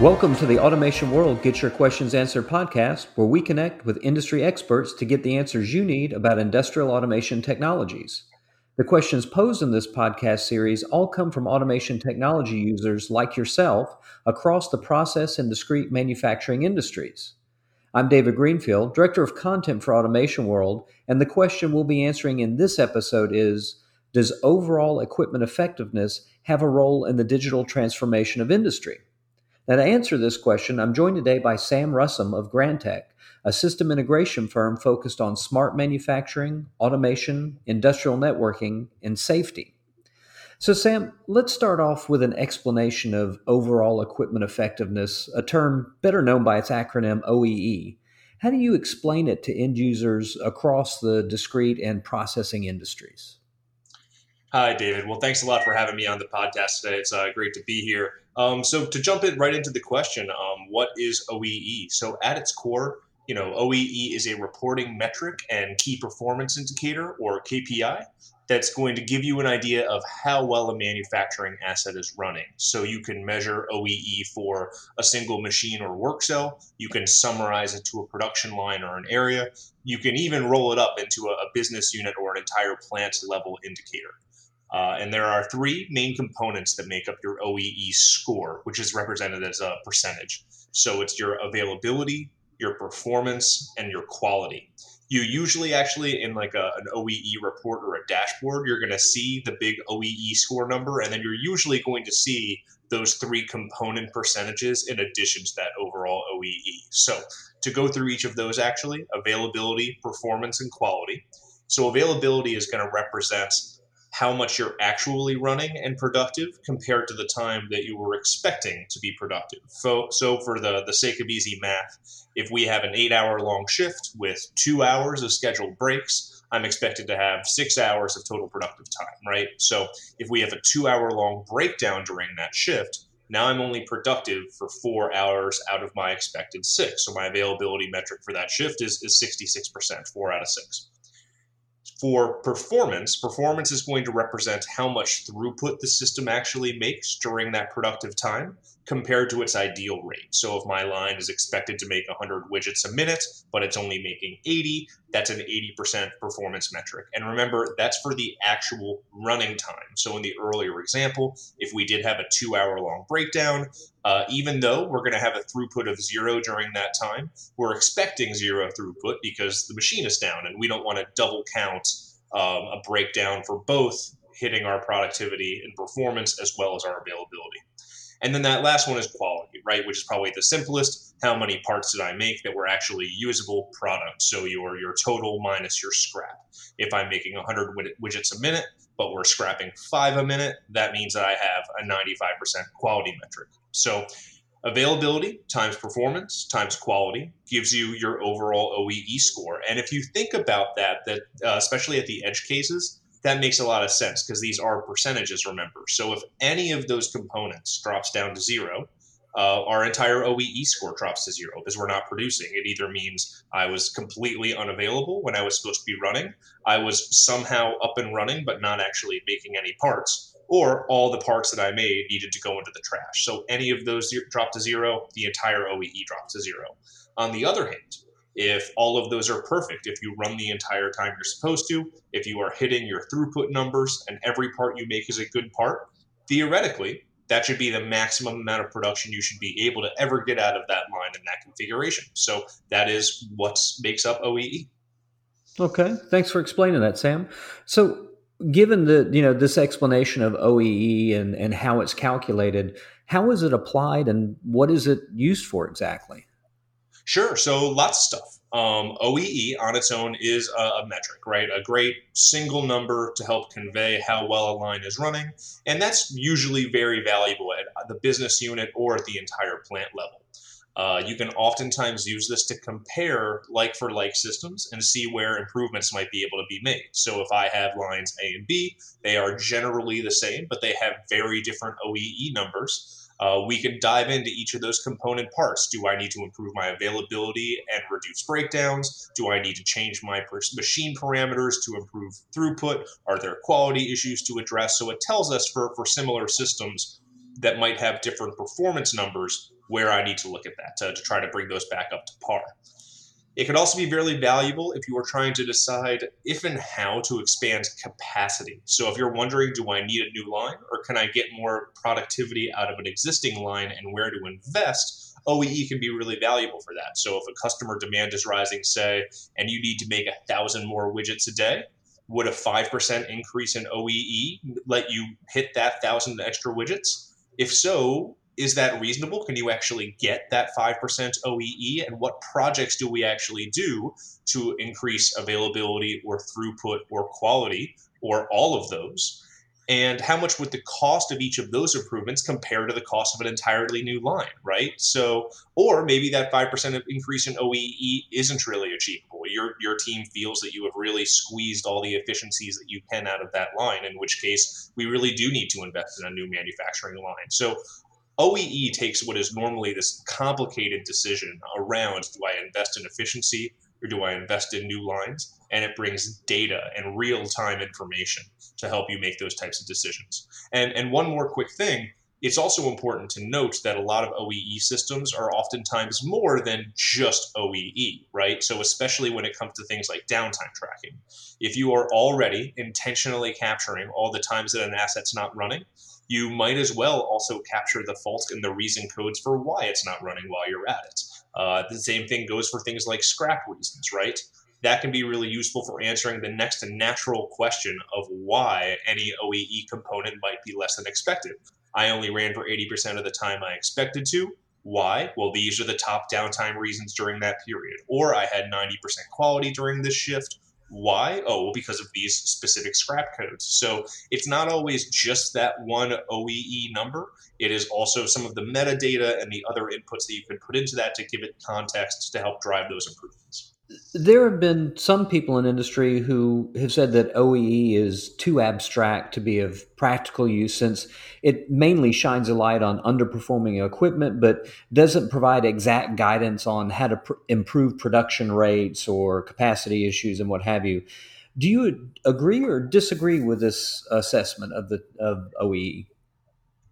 Welcome to the Automation World Get Your Questions Answered podcast, where we connect with industry experts to get the answers you need about industrial automation technologies. The questions posed in this podcast series all come from automation technology users like yourself across the process and discrete manufacturing industries. I'm David Greenfield, Director of Content for Automation World, and the question we'll be answering in this episode is Does overall equipment effectiveness have a role in the digital transformation of industry? Now, to answer this question, I'm joined today by Sam Russum of Grantek, a system integration firm focused on smart manufacturing, automation, industrial networking, and safety. So, Sam, let's start off with an explanation of overall equipment effectiveness, a term better known by its acronym OEE. How do you explain it to end users across the discrete and processing industries? Hi, David. Well, thanks a lot for having me on the podcast today. It's uh, great to be here. Um, so, to jump in right into the question, um, what is OEE? So, at its core, you know, OEE is a reporting metric and key performance indicator, or KPI, that's going to give you an idea of how well a manufacturing asset is running. So, you can measure OEE for a single machine or work cell. You can summarize it to a production line or an area. You can even roll it up into a, a business unit or an entire plant level indicator. Uh, and there are three main components that make up your OEE score, which is represented as a percentage. So it's your availability, your performance, and your quality. You usually actually in like a, an OEE report or a dashboard, you're going to see the big OEE score number, and then you're usually going to see those three component percentages in addition to that overall OEE. So to go through each of those actually, availability, performance, and quality. So availability is going to represent how much you're actually running and productive compared to the time that you were expecting to be productive. So, so for the, the sake of easy math, if we have an eight hour long shift with two hours of scheduled breaks, I'm expected to have six hours of total productive time, right? So if we have a two hour long breakdown during that shift, now I'm only productive for four hours out of my expected six. So my availability metric for that shift is, is 66%, four out of six. For performance, performance is going to represent how much throughput the system actually makes during that productive time compared to its ideal rate. So if my line is expected to make 100 widgets a minute, but it's only making 80, that's an 80% performance metric. And remember, that's for the actual running time. So in the earlier example, if we did have a two hour long breakdown, uh, even though we're going to have a throughput of zero during that time, we're expecting zero throughput because the machine is down and we don't want to double count um, a breakdown for both hitting our productivity and performance as well as our availability. And then that last one is quality, right? Which is probably the simplest. How many parts did I make that were actually usable products? So your your total minus your scrap. If I'm making 100 widgets a minute, but we're scrapping five a minute, that means that I have a 95% quality metric. So availability times performance times quality gives you your overall OEE score. And if you think about that, that uh, especially at the edge cases, that makes a lot of sense because these are percentages, remember. So if any of those components drops down to zero, uh, our entire OEE score drops to zero because we're not producing. It either means I was completely unavailable when I was supposed to be running, I was somehow up and running but not actually making any parts, or all the parts that I made needed to go into the trash. So any of those drop to zero, the entire OEE drops to zero. On the other hand, if all of those are perfect, if you run the entire time you're supposed to, if you are hitting your throughput numbers and every part you make is a good part, theoretically, that should be the maximum amount of production you should be able to ever get out of that line in that configuration. So that is what makes up OEE. Okay, thanks for explaining that, Sam. So, given the you know this explanation of OEE and and how it's calculated, how is it applied and what is it used for exactly? Sure. So lots of stuff. Um, OEE on its own is a, a, metric, right? A great single number to help convey how well a line is running. And that's usually very valuable at the business unit or at the entire plant level. Uh, you can oftentimes use this to compare like for like systems and see where improvements might be able to be made. So if I have lines A and B, they are generally the same, but they have very different OEE numbers. Uh, we can dive into each of those component parts. Do I need to improve my availability and reduce breakdowns? Do I need to change my machine parameters to improve throughput? Are there quality issues to address? So it tells us for, for similar systems that might have different performance numbers where I need to look at that to, to try to bring those back up to par. It could also be very valuable if you are trying to decide if and how to expand capacity. So, if you're wondering, do I need a new line or can I get more productivity out of an existing line and where to invest? OEE can be really valuable for that. So, if a customer demand is rising, say, and you need to make a thousand more widgets a day, would a 5% increase in OEE let you hit that thousand extra widgets? If so, is that reasonable? Can you actually get that 5% OEE? And what projects do we actually do to increase availability or throughput or quality or all of those? And how much would the cost of each of those improvements compare to the cost of an entirely new line, right? So, or maybe that 5% increase in OEE isn't really achievable. Your, your team feels that you have really squeezed all the efficiencies that you can out of that line, in which case we really do need to invest in a new manufacturing line. So, OEE takes what is normally this complicated decision around do I invest in efficiency or do I invest in new lines? And it brings data and real time information to help you make those types of decisions. And, and one more quick thing it's also important to note that a lot of OEE systems are oftentimes more than just OEE, right? So, especially when it comes to things like downtime tracking. If you are already intentionally capturing all the times that an asset's not running, you might as well also capture the fault and the reason codes for why it's not running while you're at it. Uh, the same thing goes for things like scrap reasons, right? That can be really useful for answering the next natural question of why any OEE component might be less than expected. I only ran for 80% of the time I expected to. Why? Well, these are the top downtime reasons during that period. Or I had 90% quality during this shift why? Oh, well, because of these specific scrap codes. So it's not always just that one OEE number. It is also some of the metadata and the other inputs that you can put into that to give it context to help drive those improvements. There have been some people in industry who have said that OEE is too abstract to be of practical use since it mainly shines a light on underperforming equipment but doesn't provide exact guidance on how to pr- improve production rates or capacity issues and what have you. Do you agree or disagree with this assessment of the of OEE?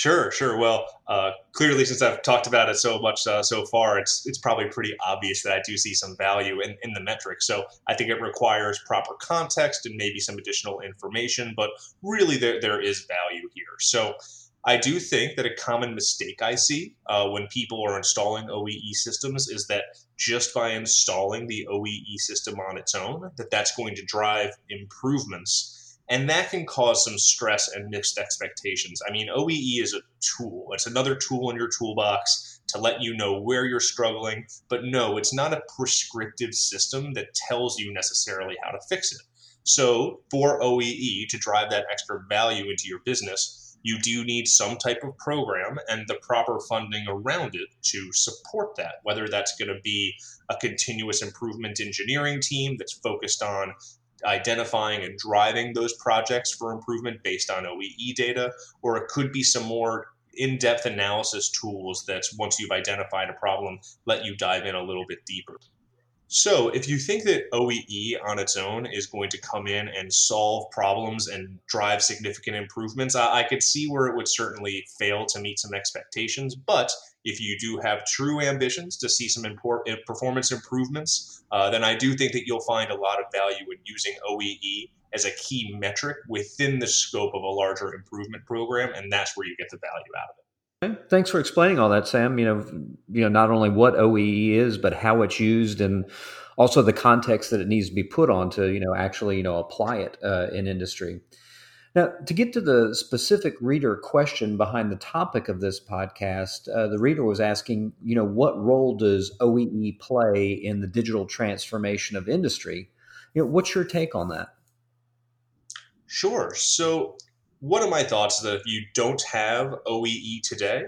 Sure, sure. Well, uh, clearly, since I've talked about it so much uh, so far, it's it's probably pretty obvious that I do see some value in, in the metric. So I think it requires proper context and maybe some additional information, but really there, there is value here. So I do think that a common mistake I see uh, when people are installing OEE systems is that just by installing the OEE system on its own, that that's going to drive improvements and that can cause some stress and mixed expectations. I mean, OEE is a tool, it's another tool in your toolbox to let you know where you're struggling. But no, it's not a prescriptive system that tells you necessarily how to fix it. So, for OEE to drive that extra value into your business, you do need some type of program and the proper funding around it to support that. Whether that's going to be a continuous improvement engineering team that's focused on identifying and driving those projects for improvement based on OEE data, or it could be some more in-depth analysis tools that once you've identified a problem let you dive in a little bit deeper so if you think that oee on its own is going to come in and solve problems and drive significant improvements i, I could see where it would certainly fail to meet some expectations but if you do have true ambitions to see some eh, performance improvements, uh, then I do think that you'll find a lot of value in using OEE as a key metric within the scope of a larger improvement program, and that's where you get the value out of it. Okay. Thanks for explaining all that, Sam. You know, you know, not only what OEE is, but how it's used, and also the context that it needs to be put on to, you know, actually, you know, apply it uh, in industry. Now, to get to the specific reader question behind the topic of this podcast, uh, the reader was asking, you know, what role does OEE play in the digital transformation of industry? You know, what's your take on that? Sure. So, one of my thoughts is that if you don't have OEE today,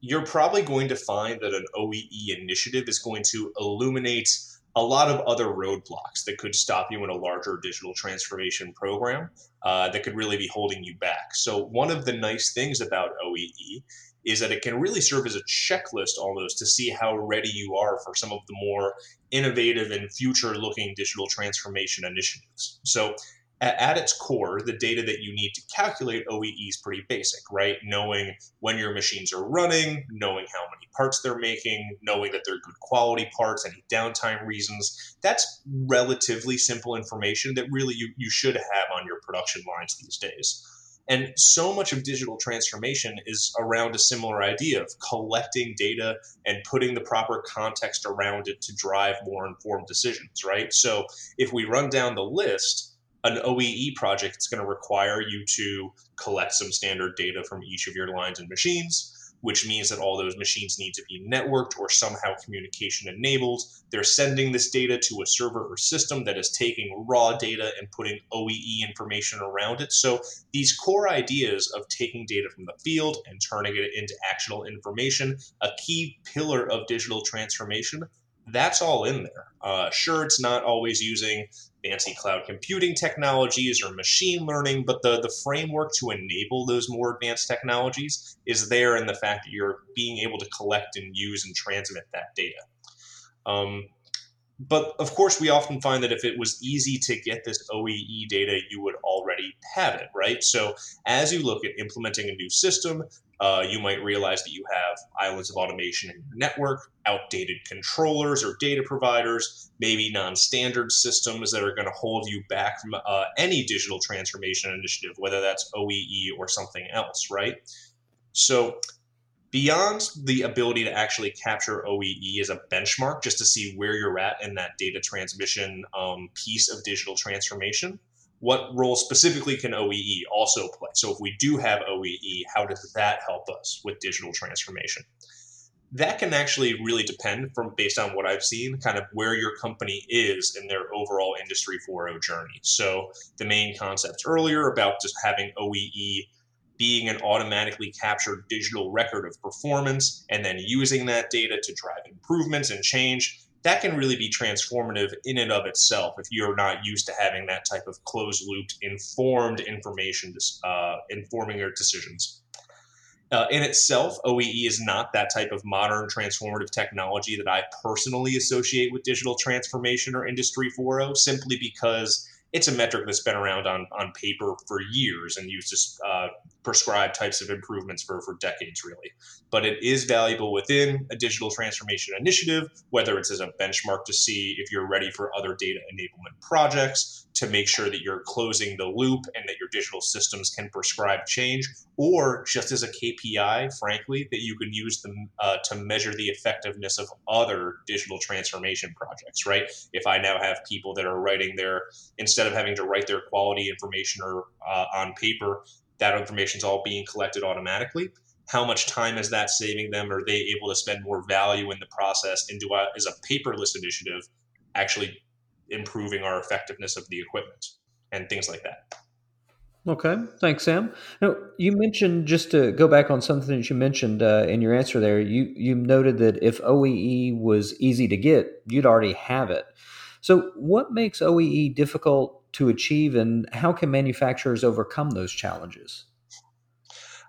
you're probably going to find that an OEE initiative is going to illuminate a lot of other roadblocks that could stop you in a larger digital transformation program uh, that could really be holding you back. So, one of the nice things about OEE is that it can really serve as a checklist almost to see how ready you are for some of the more innovative and future looking digital transformation initiatives. So, at, its core, the data that you need to calculate OEE is pretty basic, right? Knowing when your machines are running, knowing how many parts they're making, knowing that they're good quality parts, any downtime reasons. That's relatively simple information that really you, you should have on your production lines these days. And so much of digital transformation is around a similar idea of collecting data and putting the proper context around it to drive more informed decisions, right? So if we run down the list, an OEE project is going to require you to collect some standard data from each of your lines and machines which means that all those machines need to be networked or somehow communication enabled. They're sending this data to a server or system that is taking raw data and putting OEE information around it. So these core ideas of taking data from the field and turning it into actionable information, a key pillar of digital transformation, that's all in there. Uh, sure, it's not always using fancy cloud computing technologies or machine learning, but the, the framework to enable those more advanced technologies is there in the fact that you're being able to collect and use and transmit that data. Um, but of course, we often find that if it was easy to get this OEE data, you would already have it, right? So as you look at implementing a new system, uh, you might realize that you have islands of automation in your network, outdated controllers or data providers, maybe non standard systems that are going to hold you back from uh, any digital transformation initiative, whether that's OEE or something else, right? So, beyond the ability to actually capture OEE as a benchmark just to see where you're at in that data transmission um, piece of digital transformation, what role specifically can OEE also play? So if we do have OEE, how does that help us with digital transformation? That can actually really depend from based on what I've seen, kind of where your company is in their overall industry 4.0 journey. So the main concepts earlier about just having OEE being an automatically captured digital record of performance and then using that data to drive improvements and change that can really be transformative in and of itself if you're not used to having that type of closed looped, informed information uh, informing your decisions. Uh, in itself, OEE is not that type of modern transformative technology that I personally associate with digital transformation or Industry 4.0, simply because it's a metric that's been around on, on paper for years and used to uh, prescribe types of improvements for, for decades, really. But it is valuable within a digital transformation initiative, whether it's as a benchmark to see if you're ready for other data enablement projects, to make sure that you're closing the loop and that your digital systems can prescribe change, or just as a KPI, frankly, that you can use them uh, to measure the effectiveness of other digital transformation projects, right? If I now have people that are writing their, instead of having to write their quality information or uh, on paper, that information is all being collected automatically. How much time is that saving them? Are they able to spend more value in the process? And do I, as a paperless initiative, actually improving our effectiveness of the equipment and things like that. Okay, thanks, Sam. Now, you mentioned just to go back on something that you mentioned uh, in your answer there. You you noted that if OEE was easy to get, you'd already have it. So, what makes OEE difficult to achieve, and how can manufacturers overcome those challenges?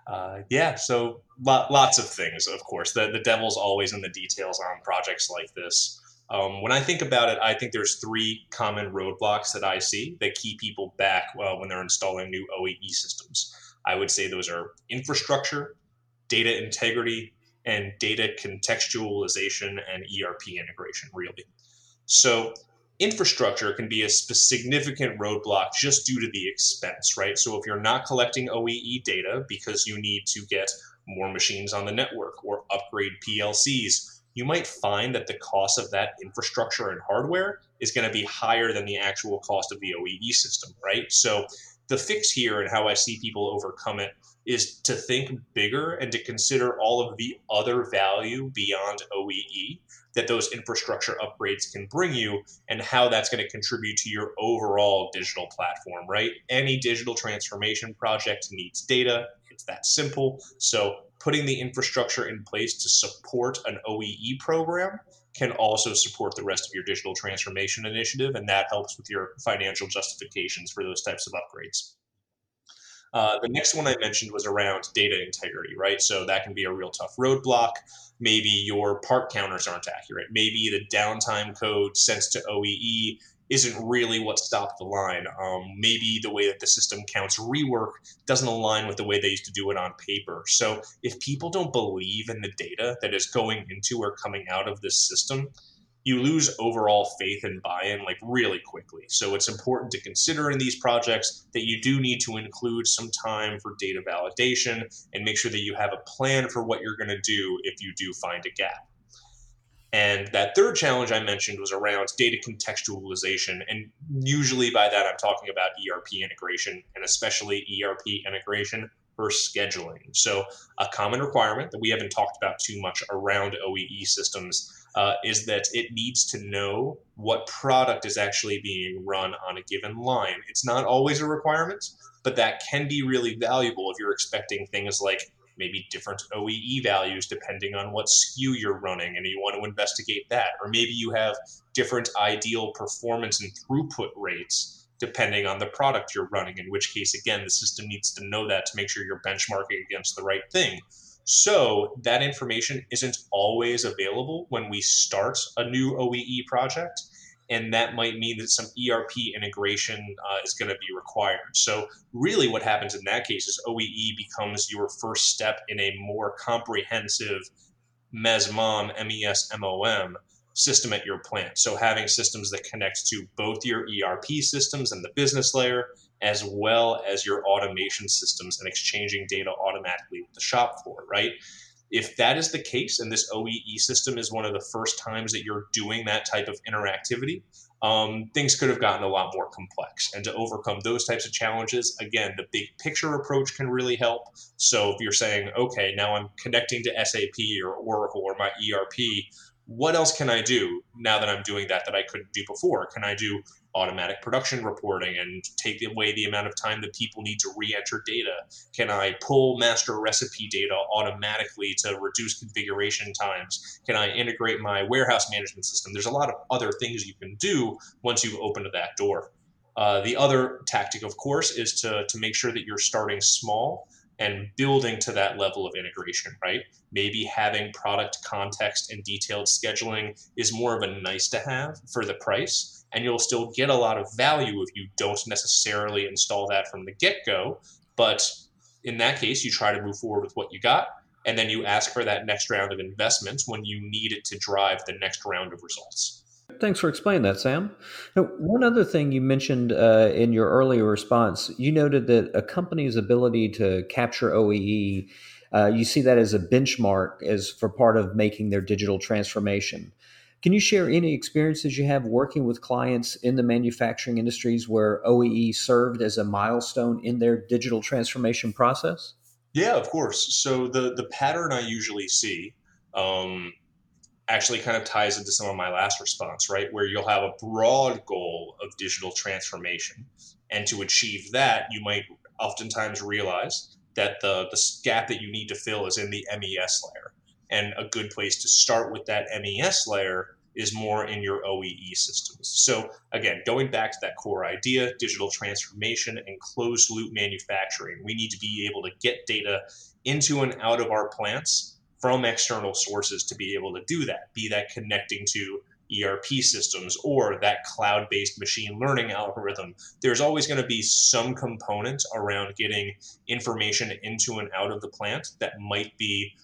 Uh, yeah, so lots of things, of course. The, the devil's always in the details on projects like this. Um, when I think about it, I think there's three common roadblocks that I see that keep people back well, when they're installing new OEE systems. I would say those are infrastructure, data integrity, and data contextualization and ERP integration, really. So, infrastructure can be a significant roadblock just due to the expense, right? So, if you're not collecting OEE data because you need to get more machines on the network or upgrade PLCs you might find that the cost of that infrastructure and hardware is going to be higher than the actual cost of the OEE system, right? So the fix here and how I see people overcome it is to think bigger and to consider all of the other value beyond OEE that those infrastructure upgrades can bring you and how that's going to contribute to your overall digital platform, right? Any digital transformation project needs data. It's that simple. So putting the infrastructure in place to support an OEE program can also support the rest of your digital transformation initiative, and that helps with your financial justifications for those types of upgrades. Uh, the next one I mentioned was around data integrity, right? So that can be a real tough roadblock. Maybe your part counters aren't accurate. Maybe the downtime code sent to OEE isn't really what stopped the line. Um, maybe the way that the system counts rework doesn't align with the way they used to do it on paper. So if people don't believe in the data that is going into or coming out of this system, you lose overall faith and buy-in like really quickly. So it's important to consider in these projects that you do need to include some time for data validation and make sure that you have a plan for what you're going to do if you do find a gap. And that third challenge I mentioned was around data contextualization. And usually by that, I'm talking about ERP integration and especially ERP integration for scheduling. So, a common requirement that we haven't talked about too much around OEE systems uh, is that it needs to know what product is actually being run on a given line. It's not always a requirement, but that can be really valuable if you're expecting things like maybe different OEE values depending on what SKU you're running and you want to investigate that. Or maybe you have different ideal performance and throughput rates depending on the product you're running, in which case, again, the system needs to know that to make sure you're benchmarking against the right thing. So that information isn't always available when we start a new OEE project and that might mean that some ERP integration uh, is going to be required. So, really, what happens in that case is OEE becomes your first step in a more comprehensive MESMOM, MES, MOM system at your plant. So, having systems that connect to both your ERP systems and the business layer, as well as your automation systems and exchanging data automatically with the shop floor, right? if that is the case and this OEE system is one of the first times that you're doing that type of interactivity, um, things could have gotten a lot more complex. And to overcome those types of challenges, again, the big picture approach can really help. So if you're saying, okay, now I'm connecting to SAP or Oracle or my ERP, what else can I do now that I'm doing that that I couldn't do before? Can I do automatic production reporting and take away the amount of time that people need to re-enter data? Can I pull master recipe data automatically to reduce configuration times? Can I integrate my warehouse management system? There's a lot of other things you can do once you've opened that door. Uh, the other tactic, of course, is to, to make sure that you're starting small and building to that level of integration, right? Maybe having product context and detailed scheduling is more of a nice to have for the price, and you'll still get a lot of value if you don't necessarily install that from the get go. But in that case, you try to move forward with what you got, and then you ask for that next round of investments when you need it to drive the next round of results. Thanks for explaining that, Sam. Now, one other thing you mentioned uh, in your earlier response, you noted that a company's ability to capture OEE, uh, you see that as a benchmark as for part of making their digital transformation. Can you share any experiences you have working with clients in the manufacturing industries where OEE served as a milestone in their digital transformation process? Yeah, of course. So the the pattern I usually see um, actually kind of ties into some of my last response, right? Where you'll have a broad goal of digital transformation. And to achieve that, you might oftentimes realize that the, the gap that you need to fill is in the MES layer. And a good place to start with that MES layer is more in your OEE systems. So, again, going back to that core idea digital transformation and closed loop manufacturing, we need to be able to get data into and out of our plants from external sources to be able to do that, be that connecting to ERP systems or that cloud based machine learning algorithm. There's always going to be some component around getting information into and out of the plant that might be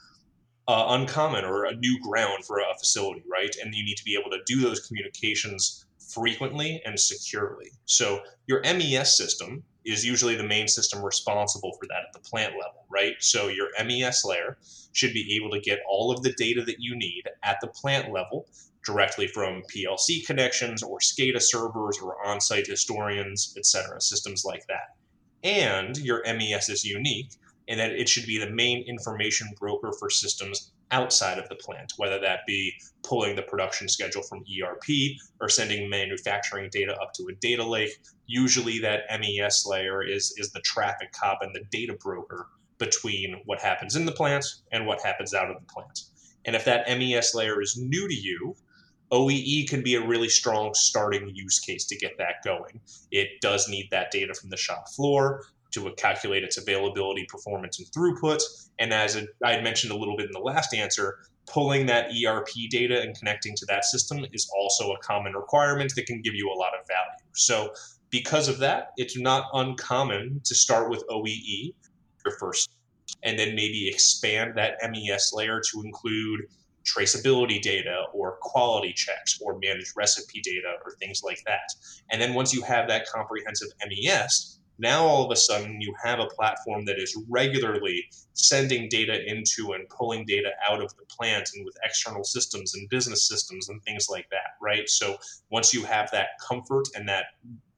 uh, uncommon or a new ground for a facility, right? And you need to be able to do those communications frequently and securely. So your MES system is usually the main system responsible for that at the plant level, right? So your MES layer should be able to get all of the data that you need at the plant level directly from PLC connections or SCADA servers or on-site historians, etc., systems like that. And your MES is unique in that it should be the main information broker for systems outside of the plant, whether that be pulling the production schedule from ERP or sending manufacturing data up to a data lake. Usually, that MES layer is, is the traffic cop and the data broker between what happens in the plant and what happens out of the plant. And if that MES layer is new to you, OEE can be a really strong starting use case to get that going. It does need that data from the shop floor to calculate its availability, performance, and throughput. And as I had mentioned a little bit in the last answer, pulling that ERP data and connecting to that system is also a common requirement that can give you a lot of value. So, because of that, it's not uncommon to start with OEE your first, and then maybe expand that MES layer to include traceability data or quality checks or managed recipe data or things like that. And then once you have that comprehensive MES, now all of a sudden you have a platform that is regularly sending data into and pulling data out of the plant and with external systems and business systems and things like that, right? So once you have that comfort and that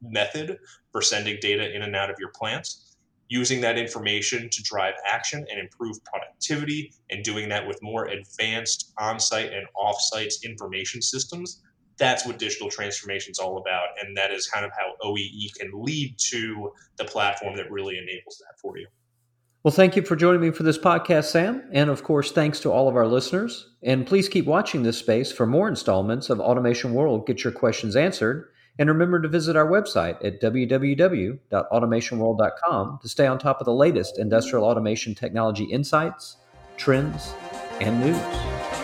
method for sending data in and out of your plants, using that information to drive action and improve productivity and doing that with more advanced on-site and off-site information systems that's what digital transformation is all about and that is kind of how oee can lead to the platform that really enables that for you. Well thank you for joining me for this podcast sam and of course thanks to all of our listeners. And please keep watching this space for more installments of automation world. Get your questions answered. And remember to visit our website at www.automationworld.com to stay on top of the latest industrial automation technology insights, trends, and news.